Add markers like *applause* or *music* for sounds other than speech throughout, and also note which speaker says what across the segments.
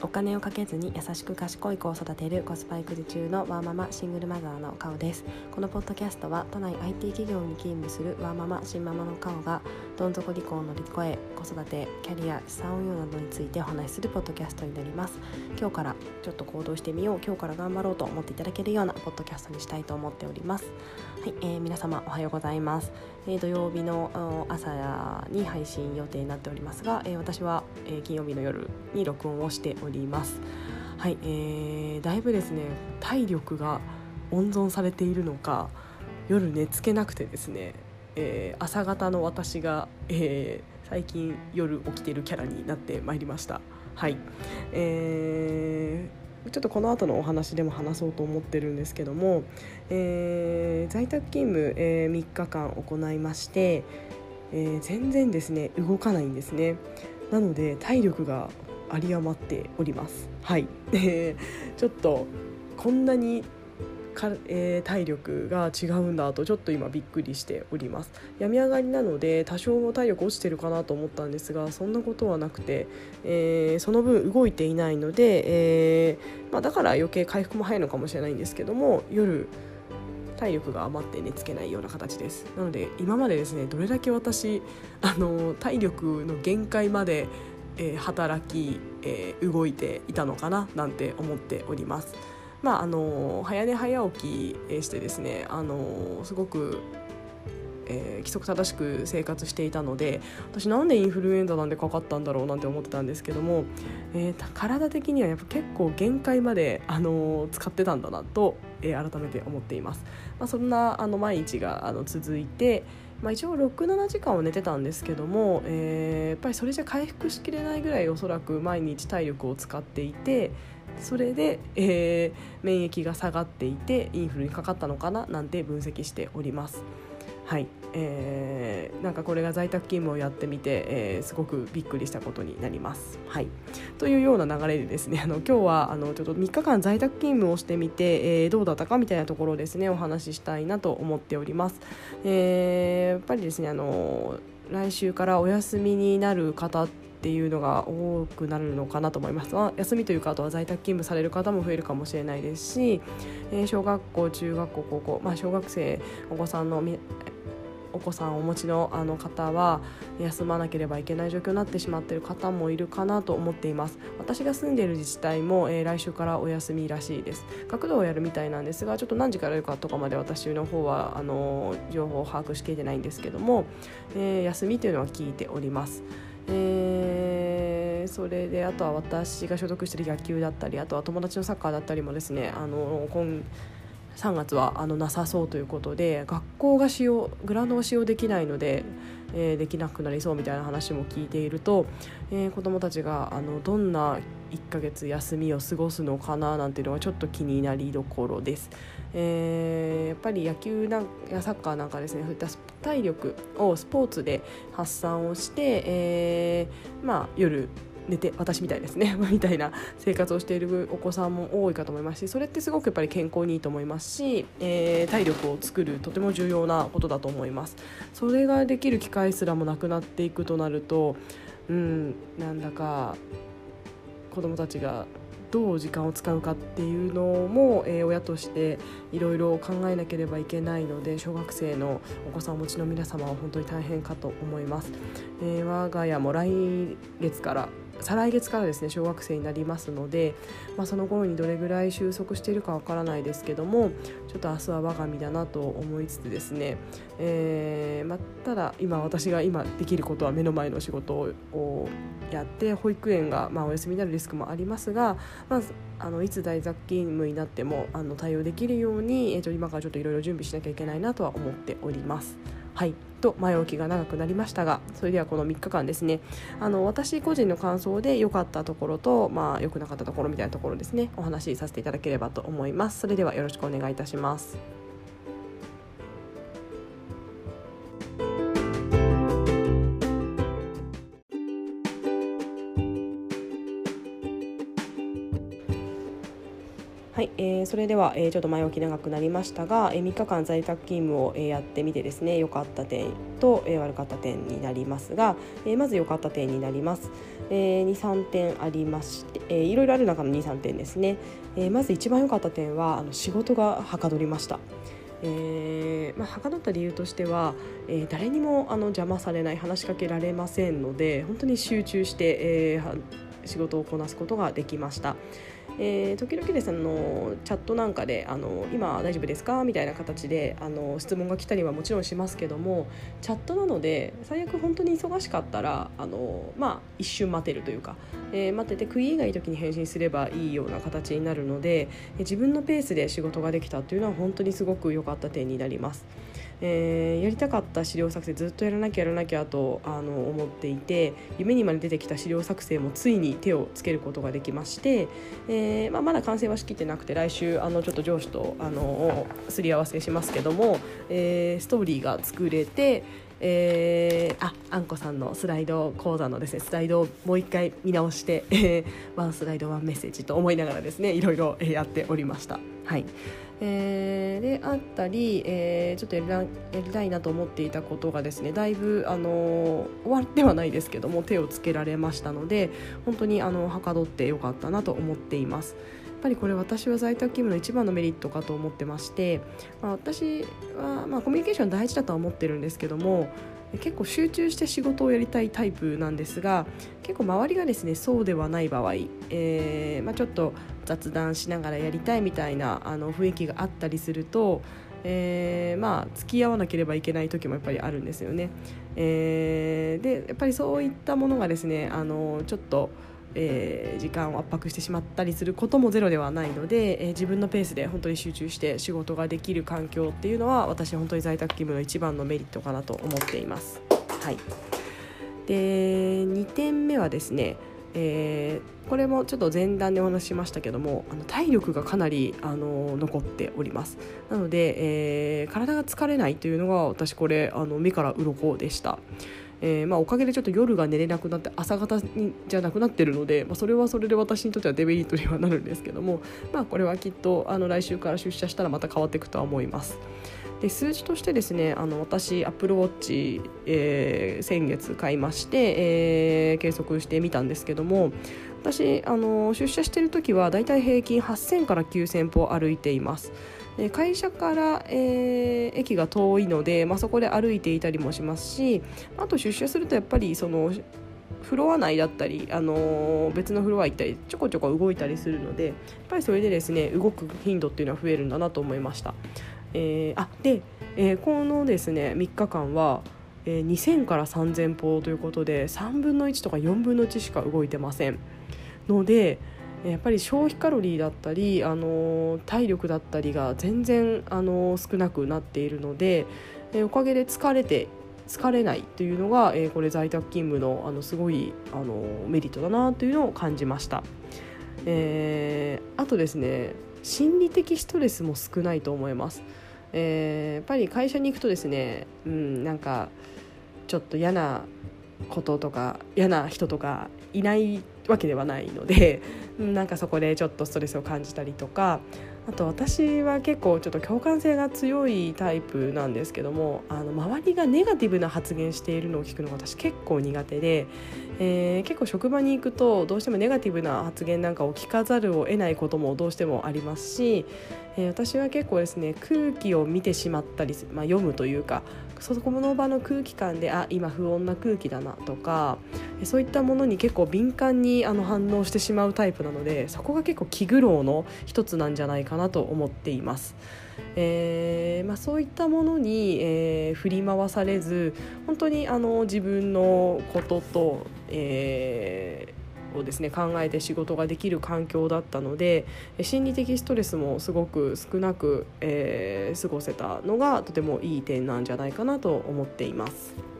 Speaker 1: お金をかけずに優しく賢い子を育てるコスパ育児中のワーママシングルマザーのカオです。このポッドキャストは都内 IT 企業に勤務するワーママ新ママのカオがどん底離婚を乗り越え子育てキャリア資産運用などについてお話しするポッドキャストになります。今日からちょっと行動してみよう。今日から頑張ろうと思っていただけるようなポッドキャストにしたいと思っております。はい、えー、皆様おはようございます、えー、土曜日の朝に配信予定になっておりますが、えー、私は、え、金曜日の夜に録音をしております。はい、えー、だいぶですね体力が温存されているのか夜寝つけなくてですね、え、朝方の私が、え、最近夜起きているキャラになってまいりました。はい、えー、ちょっとこの後のお話でも話そうと思ってるんですけども、えー、在宅勤務、えー、3日間行いまして、えー、全然ですね動かないんですね。なので体力が有り余っております。はい、ちょっとこんなにか、えー、体力が違うんだとちょっと今びっくりしております病み上がりなので多少体力落ちてるかなと思ったんですがそんなことはなくて、えー、その分動いていないので、えー、まあ、だから余計回復も早いのかもしれないんですけども夜体力が余って寝つけないような形ですなので今までですねどれだけ私あの体力の限界までえー、働き、えー、動いていたのかななんて思っております。まああの早寝早起きしてですねあのすごくえー、規則正しく生活していたので私なんでインフルエンザなんでかかったんだろうなんて思ってたんですけども、えー、体的にはやっぱ結構限界まで、あのー、使ってたんだなと、えー、改めて思っています。まあ、そんなあの毎日があの続いてまあ、一応67時間は寝てたんですけども、えー、やっぱりそれじゃ回復しきれないぐらいおそらく毎日体力を使っていてそれで、えー、免疫が下がっていてインフルにかかったのかななんて分析しております。はいえー、なんかこれが在宅勤務をやってみて、えー、すごくびっくりしたことになります。はい、というような流れでですね *laughs* あの今日はあのちょっと3日間在宅勤務をしてみて、えー、どうだったかみたいなところですねお話ししたいなと思っております。えー、やっぱりですねあの来週からお休みになる方っていうのが多くなるのかなと思います、まあ、休みというかあとは在宅勤務される方も増えるかもしれないですし、えー、小学校中学校高校、まあ、小学生お子さんのお子さんをお持ちのあの方は休まなければいけない状況になってしまっている方もいるかなと思っています。私が住んでいる自治体も、えー、来週からお休みらしいです。学童をやるみたいなんですがちょっと何時からやるかとかまで私の方はあの情報を把握しきれてないんですけども、えー、休みというのは聞いております。え、それであとは私が所属している野球だったりあとは友達のサッカーだったりもですねあの今3月はあのなさそうということで学校が使用グラウンドを使用できないので、えー、できなくなりそうみたいな話も聞いていると、えー、子どもたちがあのどんな1ヶ月休みを過ごすのかななんていうのがちょっと気になりどころです。えー、やっぱり野球なんやサッカーなんかですねそういった体力をスポーツで発散をして、えーまあ、夜寝て私みたいですね *laughs* みたいな生活をしているお子さんも多いかと思いますしそれってすごくやっぱり健康にいいと思いますし、えー、体力を作るとても重要なことだと思いますそれができる機会すらもなくなっていくとなるとうんなんだか子どもたちがどう時間を使うかっていうのも、えー、親としていろいろ考えなければいけないので小学生のお子さんをお持ちの皆様は本当に大変かと思います。えー、我が家も来月から再来月からですね小学生になりますので、まあ、その頃にどれぐらい収束しているかわからないですけどもちょっと明日は我が身だなと思いつつですね、えーまあ、ただ今私が今できることは目の前の仕事をやって保育園が、まあ、お休みになるリスクもありますが、まずあのいつ在宅勤務になってもあの対応できるように、えー、と今からちょっといろいろ準備しなきゃいけないなとは思っております。はい。と前置きが長くなりましたがそれではこの3日間ですね。あの私個人の感想で良かったところと、まあ、良くなかったところみたいなところですね。お話しさせていただければと思います。それではよろしくお願いいたします。それでは、え、ちょっと前置き長くなりましたが、え、3日間在宅勤務を、え、やってみてですね良かった点と、え、悪かった点になりますが、え、まず良かった点になります、えー、23点ありまして、えー、いろいろある中の23点ですね、え、まず一番良かった点はあの仕事がはかどりました。えーまあ、はかどった理由としては、えー、誰にもあの邪魔されない話しかけられませんので本当に集中して、えー、仕事をこなすことができました。えー、時々ですねあのチャットなんかであの「今大丈夫ですか?」みたいな形であの質問が来たりはもちろんしますけどもチャットなので最悪本当に忙しかったらあの、まあ、一瞬待てるというか、えー、待ってて食い以外時に返信すればいいような形になるので自分のペースで仕事ができたというのは本当にすごく良かった点になります。えー、やりたかった資料作成ずっとやらなきゃやらなきゃとあの思っていて夢にまで出てきた資料作成もついに手をつけることができまして、えーまあ、まだ完成はしきってなくて来週あのちょっと上司とあのすり合わせしますけども、えー、ストーリーが作れてえー、ああんこさんのスライド講座のですねスライドをもう一回見直して、えー、ワンスライドワンメッセージと思いながらですねいろいろやっておりました。はいえー、であったり、えー、ちょっとやりたいなと思っていたことがですねだいぶ、あの終わってはないですけども手をつけられましたので本当にあのはかどってよかったなと思っています。やっぱりこれ私は在宅勤務の一番のメリットかと思ってまして、まあ、私は、まあ、コミュニケーション大事だとは思ってるんですけども結構集中して仕事をやりたいタイプなんですが結構周りがですねそうではない場合、えーまあ、ちょっと雑談しながらやりたいみたいなあの雰囲気があったりすると、えー、まあ付き合わなければいけない時もやっぱりあるんですよね。えー、でやっぱりそういったものがですねあのちょっとえー、時間を圧迫してしまったりすることもゼロではないので、えー、自分のペースで本当に集中して仕事ができる環境っていうのは私本当に在宅勤務の一番のメリットかなと思っています。はい、で2点目はですねえー、これもちょっと前段でお話ししましたけどもあの体力がかなりあの残っておりますなので、えー、体が疲れないというのが私これあの目から鱗でしたえー、まあ、おかげでちょっと夜が寝れなくなって朝方にじゃなくなってるので、まあ、それはそれで私にとってはデメリットにはなるんですけども、まあ、これはきっとあの来週から出社したらまた変わっていくとは思います。で数字としてですねあの私アップルウォッチ、えー、先月買いまして、えー、計測してみたんですけども私あの出社している時はだいたい平均8000から9000歩歩いています。会社から、えー、駅が遠いので、まあ、そこで歩いていたりもしますしあと出社するとやっぱりそのフロア内だったり、あのー、別のフロア行ったりちょこちょこ動いたりするのでやっぱりそれでですね動く頻度っていうのは増えるんだなと思いました。えー、あで、えー、このですね3日間は、えー、2000から3000歩ということで3分の1とか4分の1しか動いてませんのでやっぱり消費カロリーだったり、あの体力だったりが全然、あの少なくなっているので、えおかげで疲れて疲れないというのが、えこれ在宅勤務のあのすごい、あのメリットだなというのを感じました。えー、あとですね心理的ストレスも少ないと思います。えー、やっぱり会社に行くとですね、うん、なんかちょっと嫌なこととか嫌な人とかいないわけではないのでなんかそこでちょっとストレスを感じたりとかあと私は結構ちょっと共感性が強いタイプなんですけどもあの周りがネガティブな発言しているのを聞くのが私結構苦手で、えー、結構職場に行くとどうしてもネガティブな発言なんかを聞かざるを得ないこともどうしてもありますし、えー、私は結構ですね空気を見てしまったり、まあ、読むというかそこの場の空気感であ今不穏な空気だなとかそういったものに結構敏感にあの反応してしまうタイプなのでそこが結構気苦労の一つなんじゃないかなと思っています。えーまあ、そういったものに、えー、振り回されず本当にあの自分のことと、えをですね考えて仕事ができる環境だったので心理的ストレスもすごく少なく、えー、過ごせたのがとてもいい点なんじゃないかなと思っています。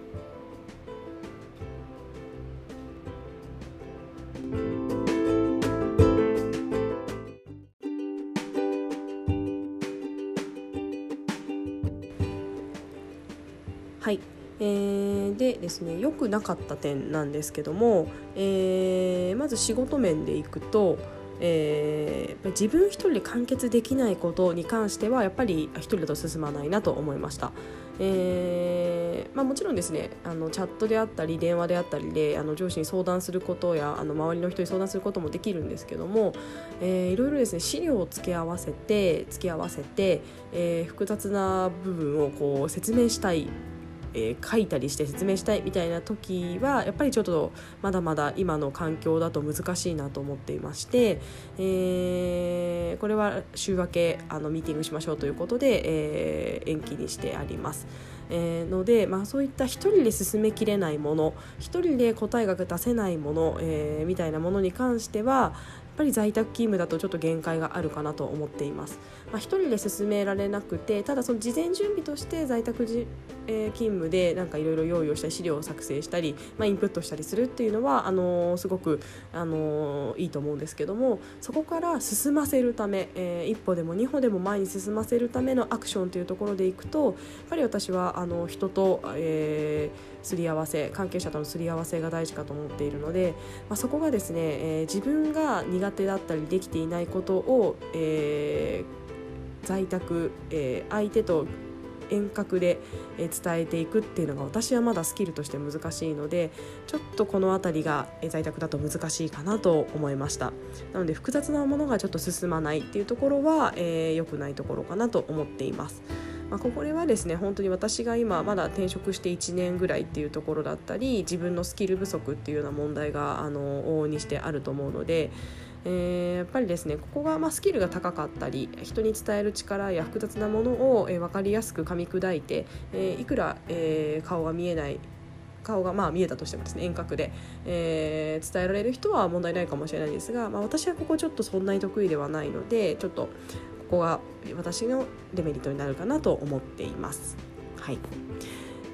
Speaker 1: えー、でですね良くなかった点なんですけども、えー、まず仕事面でいくと、えー、自分一人で完結できないことに関してはやっぱり一人だと進まないなと思いました。えーまあ、もちろんですねあのチャットであったり電話であったりであの上司に相談することやあの周りの人に相談することもできるんですけども、えー、いろいろですね資料を付け合わせて付け合わせて、えー、複雑な部分をこう説明したいえー、書いたりして説明したいみたいな時はやっぱりちょっとまだまだ今の環境だと難しいなと思っていまして、えー、これは週明けあのミーティングしましょうということで、えー、延期にしてあります。えー、ので、まあ、そういった一人で進めきれないもの一人で答えが出せないもの、えー、みたいなものに関してはやっぱり在宅勤務だとちょっと限界があるかなと思っています。まあ、1人で進められなくてただその事前準備として在宅じ、えー、勤務でなんかいろいろ用意をしたり資料を作成したり、まあ、インプットしたりするっていうのはあのー、すごく、あのー、いいと思うんですけどもそこから進ませるため、えー、一歩でも二歩でも前に進ませるためのアクションというところでいくとやっぱり私はあの人と、えー、すり合わせ関係者とのすり合わせが大事かと思っているので、まあ、そこがですね、えー、自分が苦手だったりできていないことを、えー、在宅、えー、相手と遠隔で伝えていくっていうのが私はまだスキルとして難しいのでちょっとこの辺りが在宅だと難しいかなと思いましたなので複雑なものがちょっと進まないっていうところは良、えー、くないところかなと思っています。まあ、これはですね本当に私が今まだ転職して1年ぐらいっていうところだったり自分のスキル不足っていうような問題があの往々にしてあると思うので。えー、やっぱりですねここがまあスキルが高かったり人に伝える力や複雑なものを、えー、分かりやすく噛み砕いて、えー、いくら、えー、顔が見えない顔がまあ見えたとしてもですね遠隔で、えー、伝えられる人は問題ないかもしれないですが、まあ、私はここちょっとそんなに得意ではないのでちょっとここが私のデメリットになるかなと思っています。はい、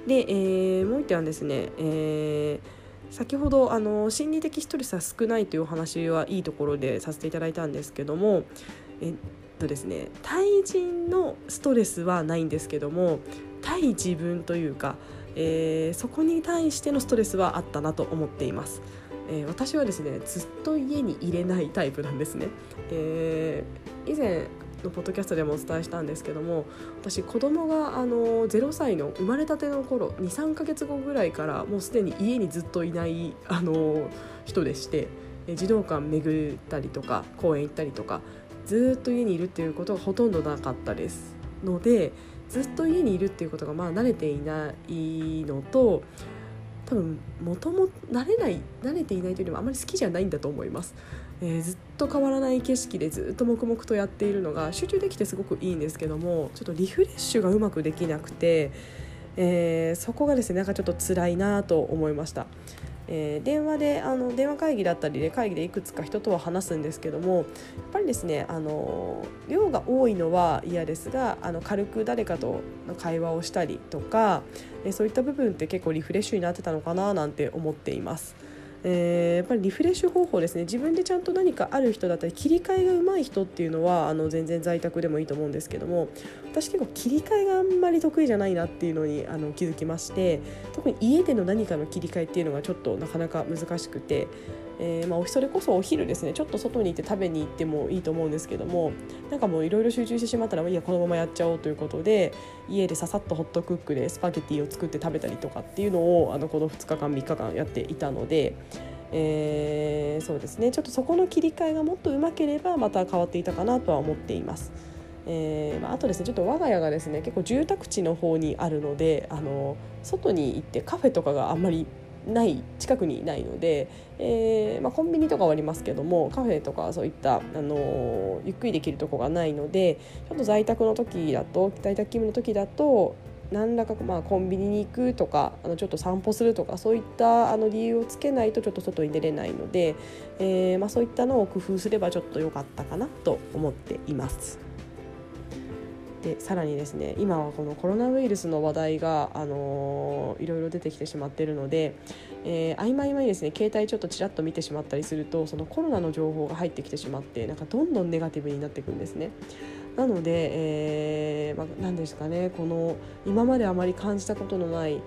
Speaker 1: で、えー、もう一点はですね、えー、先ほどあの心理的ストレスは少ないというお話はいいところでさせていただいたんですけどもえっとですね対人のストレスはないんですけども対自分というか、えー、そこに対してのストレスはあったなと思っています。えー、私はですねずっと家に入れないタイプなんですね。えー、以前のポッドキャストでもお伝えしたんですけども私子供があの0歳の生まれたての頃23ヶ月後ぐらいからもうすでに家にずっといないあの人でして児童館巡ったりとか公園行ったりとかずっと家にいるっていうことがほとんどなかったですのでずっと家にいるっていうことがまあ慣れていないのと多分もとも慣れない慣れていないというよりもあまり好きじゃないんだと思います。えー、ずっと変わらない景色でずっと黙々とやっているのが集中できてすごくいいんですけどもちょっとリフレッシュがうまくできなくて、えー、そこがですねなんかちょっと辛いなと思いました。えー、電話であの電話会議だったりで会議でいくつか人とは話すんですけどもやっぱりですねあの量が多いのは嫌ですがあの軽く誰かとの会話をしたりとか、えー、そういった部分って結構リフレッシュになってたのかななんて思っています。えー、やっぱりリフレッシュ方法ですね。自分でちゃんと何かある人だったり切り替えがうまい人っていうのはあの全然在宅でもいいと思うんですけども私結構切り替えがあんまり得意じゃないなっていうのにあの気づきまして特に家での何かの切り替えっていうのがちょっとなかなか難しくてえー、まあ、それこそお昼ですねちょっと外に行って食べに行ってもいいと思うんですけどもなんかもういろいろ集中してしまったらいやこのままやっちゃおうということで家でささっとホットクックでスパゲティを作って食べたりとかっていうのをあのこの2日間3日間やっていたので。えー、そうですねちょっとそこの切り替えがもっとうまければまた変わっていたかなとは思っています。えーまあ、あとですねちょっと我が家がですね結構住宅地の方にあるのであの外に行ってカフェとかがあんまりない近くにないので、えーまあ、コンビニとかはありますけどもカフェとかそういった、あのゆっくりできるとこがないのでちょっと在宅の時だと在宅勤務の時だと何らか、まあ、コンビニに行くとかあのちょっと散歩するとかそういったあの理由をつけないとちょっと外に出れないので、えーまあ、そういったのを工夫すればちょっと良かったかなと思っています。でさらにですね今はこのコロナウイルスの話題が、あの、いろいろ出てきてしまっているので、えー、合間合間にですね携帯ちょっとちらっと見てしまったりするとそのコロナの情報が入ってきてしまってなんかどんどんネガティブになっていくんですね。なので、えーまあ、何ですかねこの今まであまり感じたことのない、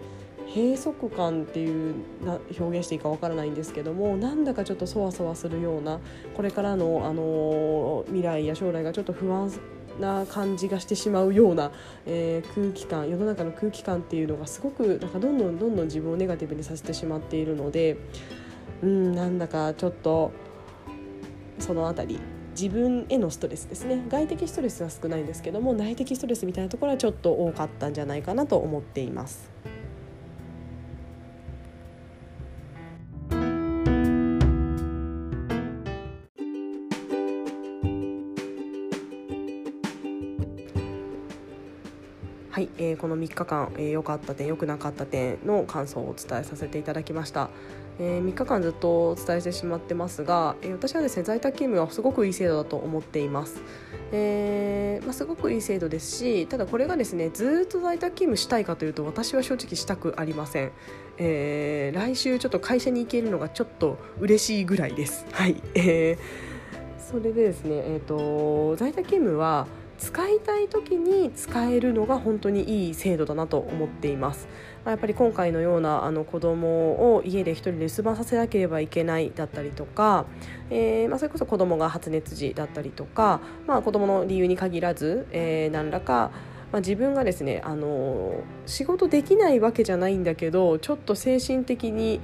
Speaker 1: 閉塞感っていうな表現していいかわからないんですけどもなんだかちょっとそわそわするようなこれからの、あの未来や将来がちょっと不安な感じがしてしまうような、えー、空気感世の中の空気感っていうのがすごくなんかどんどんどんどん自分をネガティブにさせてしまっているのでうんなんだかちょっとその辺り自分へのストレスですね外的ストレスは少ないんですけども内的ストレスみたいなところはちょっと多かったんじゃないかなと思っています。えー、この3日間良、えー、かった点良くなかった点の感想をお伝えさせていただきました。えー、3日間ずっとお伝えしてしまってますが、えー、私はですね在宅勤務はすごくいい制度だと思っています、えーまあ、すごくいい制度ですしただこれがですねずっと在宅勤務したいかというと私は正直したくありません、えー、来週ちょっと会社に行けるのがちょっと嬉しいぐらいです。はい、えー、それでですね、えーと在宅勤務は使いたい時に使えるのが本当にいい制度だなと思っています。やっぱり今回のようなあの子供を家で一人で留守番させなければいけないだったりとか、えー、まあ、それこそ子供が発熱時だったりとか、まあ、子供の理由に限らず、えー、何らかまあ、自分がですねあの仕事できないわけじゃないんだけどちょっと精神的に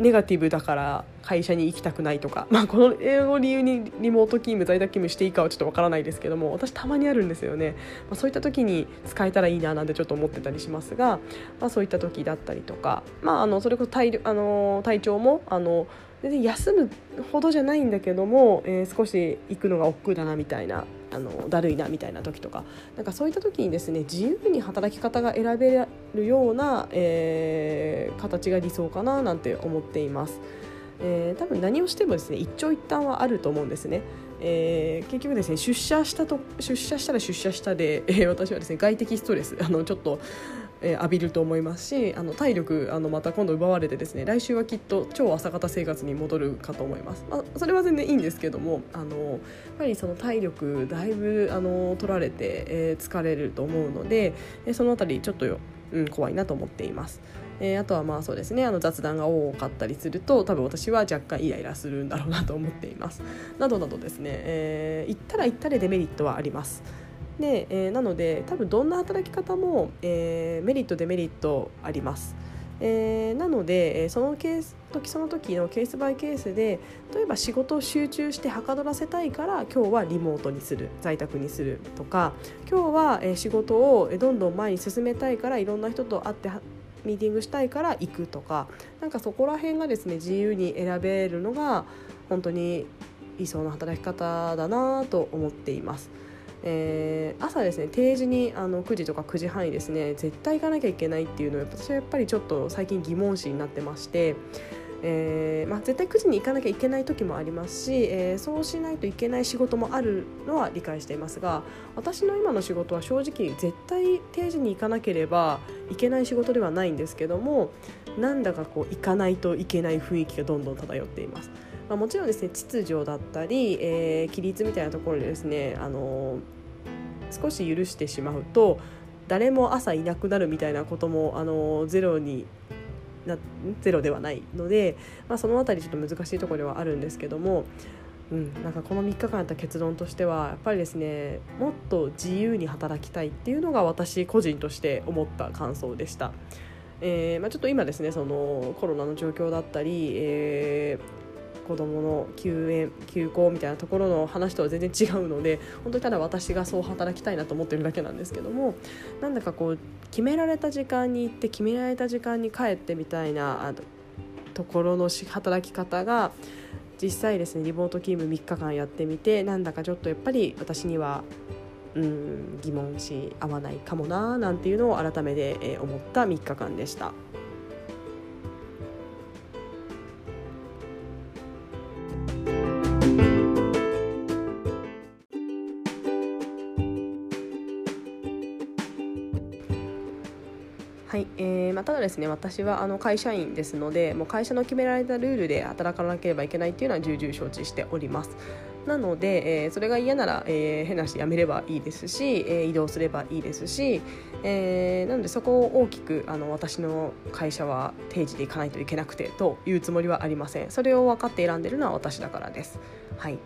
Speaker 1: ネガティブだから会社に行きたくないとか、*laughs* まあ、この英語を理由にリモート勤務在宅勤務していいかはちょっとわからないですけども私たまにあるんですよね、まあ、そういった時に使えたらいいななんてちょっと思ってたりしますが、まあ、そういった時だったりとか、まあ、あのそれこそ体あの体調もあの全然休むほどじゃないんだけども、えー、少し行くのが億劫だなみたいなあのだるいなみたいな時とか。なんかそういった時にですね自由に働き方が選べるような、えー、形が理想かななんて思っています。えー、多分何をしてもですね一長一短はあると思うんですね。えー、結局ですね出社したと出社したら出社したで、えー、私はですね外的ストレスあのちょっとえー、浴びると思いますしあの体力あのまた今度奪われてですね来週はきっと超朝方生活に戻るかと思います、まあ、それは全然いいんですけどもあのやっぱりその体力だいぶあの取られて、えー、疲れると思うので、えー、その辺りちょっとうん、怖いなと思っています。えー、あとはまあそうですねあの雑談が多かったりすると多分私は若干イライラするんだろうなと思っています。*laughs* などなどですね、えー、行ったら行ったでデメリットはあります。で、えー、なので多分どんな働き方も、えー、メリットデメリットあります。えー、なので、えそのケース時その時のケースバイケースで例えば仕事を集中してはかどらせたいから今日はリモートにする在宅にするとか今日は、仕事をどんどん前に進めたいからいろんな人と会ってミーティングしたいから行くとかなんかそこら辺がですね自由に選べるのが本当に理想の働き方だなと思っています。えー、朝ですね定時にあの9時とか9時半にですね絶対行かなきゃいけないっていうのは私はやっぱりちょっと最近疑問視になってまして。えーまあ、絶対9時に行かなきゃいけない時もありますし、えー、そうしないといけない仕事もあるのは理解していますが私の今の仕事は正直絶対定時に行かなければいけない仕事ではないんですけどもなんだかこう行かないといけない雰囲気がどんどん漂っています。まあ、もちろんですね秩序だったり、えー、規律みたいなところでですね、あのー、少し許してしまうと誰も朝いなくなるみたいなことも、あの、ゼロになゼロではないので、まあ、その辺りちょっと難しいところではあるんですけども。うん、なんかこの3日間やった結論としてはやっぱりですねもっと自由に働きたいっていうのが私個人として思った感想でした。えーまあ、ちょっと今ですねそのコロナの状況だったり、え子どもの休園休校みたいなところの話とは全然違うので本当にただ私がそう働きたいなと思ってるだけなんですけどもなんだかこう決められた時間に行って決められた時間に帰ってみたいなところの働き方が実際ですねリモート勤務3日間やってみてなんだかちょっとやっぱり私にはうん疑問し合わないかもななんていうのを改めて思った3日間でした。ですね私はあの会社員ですのでもう会社の決められたルールで働かなければいけないっていうのは重々承知しております。なので、えー、それが嫌なら、えー、変な話やめればいいですし、えー、移動すればいいですし、えー、なのでそこを大きくあの私の会社は定時で行かないといけなくてというつもりはありませんそれを分かって選んでるのは私だからです。はい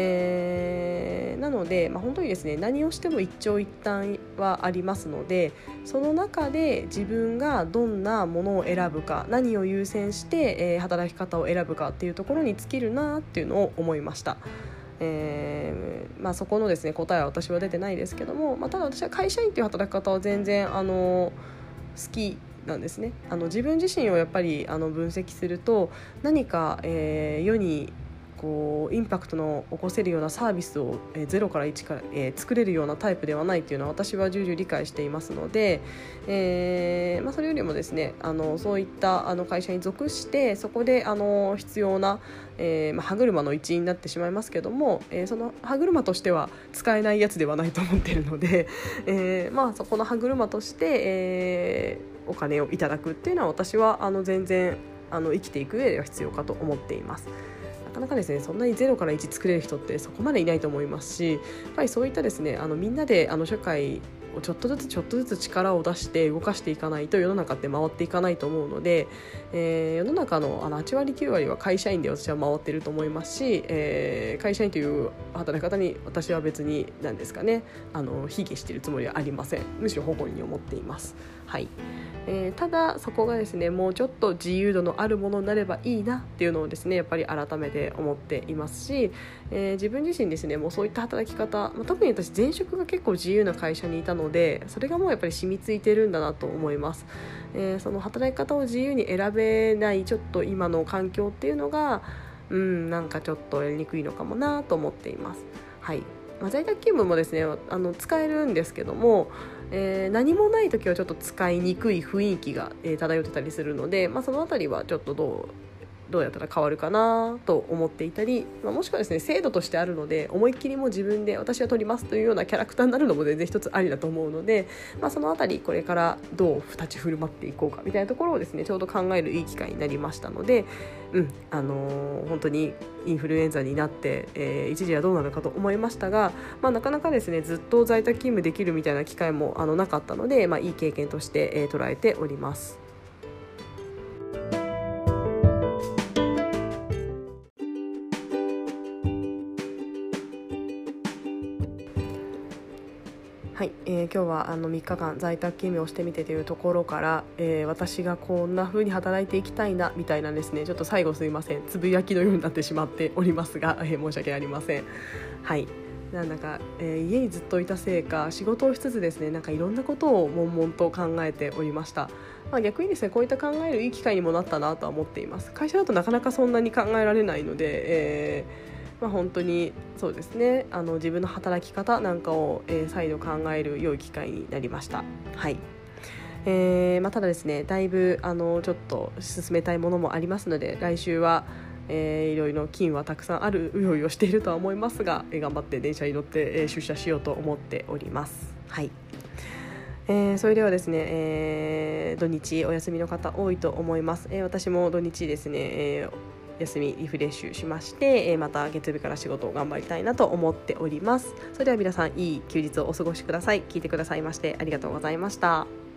Speaker 1: えー、なので、まあ、本当にですね何をしても一長一短はありますのでその中で自分がどんなものを選ぶか何を優先して、えー、働き方を選ぶかっていうところに尽きるなっていうのを思いました。えーまあ、そこのですね答えは私は出てないですけども、まあ、ただ私は会社員っていう働き方は全然あの好きなんですねあの自分自身をやっぱりあの分析すると何か、えー、世にこうインパクトの起こせるようなサービスを、えー、0から1から、えー、作れるようなタイプではないっていうのは私は重々理解していますので、えーまあ、それよりもですねあのそういったあの会社に属してそこであの必要な、えーまあ、歯車の一員になってしまいますけども、えー、その歯車としては使えないやつではないと思っているので、*laughs* えーまあ、そこの歯車として、えー、お金をいただくっていうのは私はあの全然あの生きていく上では必要かと思っています。なかなかですねそんなに0から1作れる人ってそこまでいないと思いますしやっぱりそういったですねあのみんなであの社会をちょっとずつちょっとずつ力を出して動かしていかないと世の中って回っていかないと思うので、えー、世の中のあの8割9割は会社員で私は回ってると思いますし、えー、会社員という働き方に私は別に何ですかねあの卑下しているつもりはありませんむしろ誇りに思っています。はい。えー、ただそこがですねもうちょっと自由度のあるものになればいいなっていうのをですねやっぱり改めて思っていますし、えー、自分自身ですねもうそういった働き方、まあ、特に私前職が結構自由な会社にいたのでそれがもうやっぱり染みついてるんだなと思います、えー、その働き方を自由に選べないちょっと今の環境っていうのがうんなんかちょっとやりにくいのかもなと思っています。はい。まあ、在宅勤務もですねあの使えるんですけどもえー、何もない時はちょっと使いにくい雰囲気が、えー、漂ってたりするので、まあ、その辺りはちょっとどうどうやったら変わるかなと思っていたり、まあ、もしくはですね制度としてあるので思いっきりも自分で私は取りますというようなキャラクターになるのも全然一つありだと思うので、まあ、その辺りこれからどう立ち振る舞っていこうかみたいなところをですねちょうど考えるいい機会になりましたので、うんあのー、本当にインフルエンザになって、えー、一時はどうなるかと思いましたが、まあ、なかなかですねずっと在宅勤務できるみたいな機会もあのなかったので、まあ、いい経験として、えー、捉えております。今日はあの3日間在宅勤務をしてみてというところから、えー、私がこんな風に働いていきたいなみたいなですね。ちょっと最後すいません。つぶやきのようになってしまっておりますが、えー、申し訳ありません。はい。なんだか、えー、家にずっといたせいか仕事をしつつですねなんかいろんなことを悶々と考えておりました、まあ、逆にですねこういった考えるいい機会にもなったなとは思っています。会社だとなかなかそんなに考えられないので、えーまあ、本当にそうですねあの自分の働き方なんかを、えー、再度考える良い機会になりました。はいえーまあ、ただですねだいぶあのちょっと進めたいものもありますので来週は、えー、いろいろ金はたくさんあるうよいよしているとは思いますが、えー、頑張って電車に乗って、えー、出社しようと思っております。はいえー、それではですね、えー、土日お休みの方多いと思います、えー、私も土日ですね、えー休みリフレッシュしまして、えまた月曜日から仕事を頑張りたいなと思っております。それでは皆さんいい休日をお過ごしください。聞いてくださいましてありがとうございました。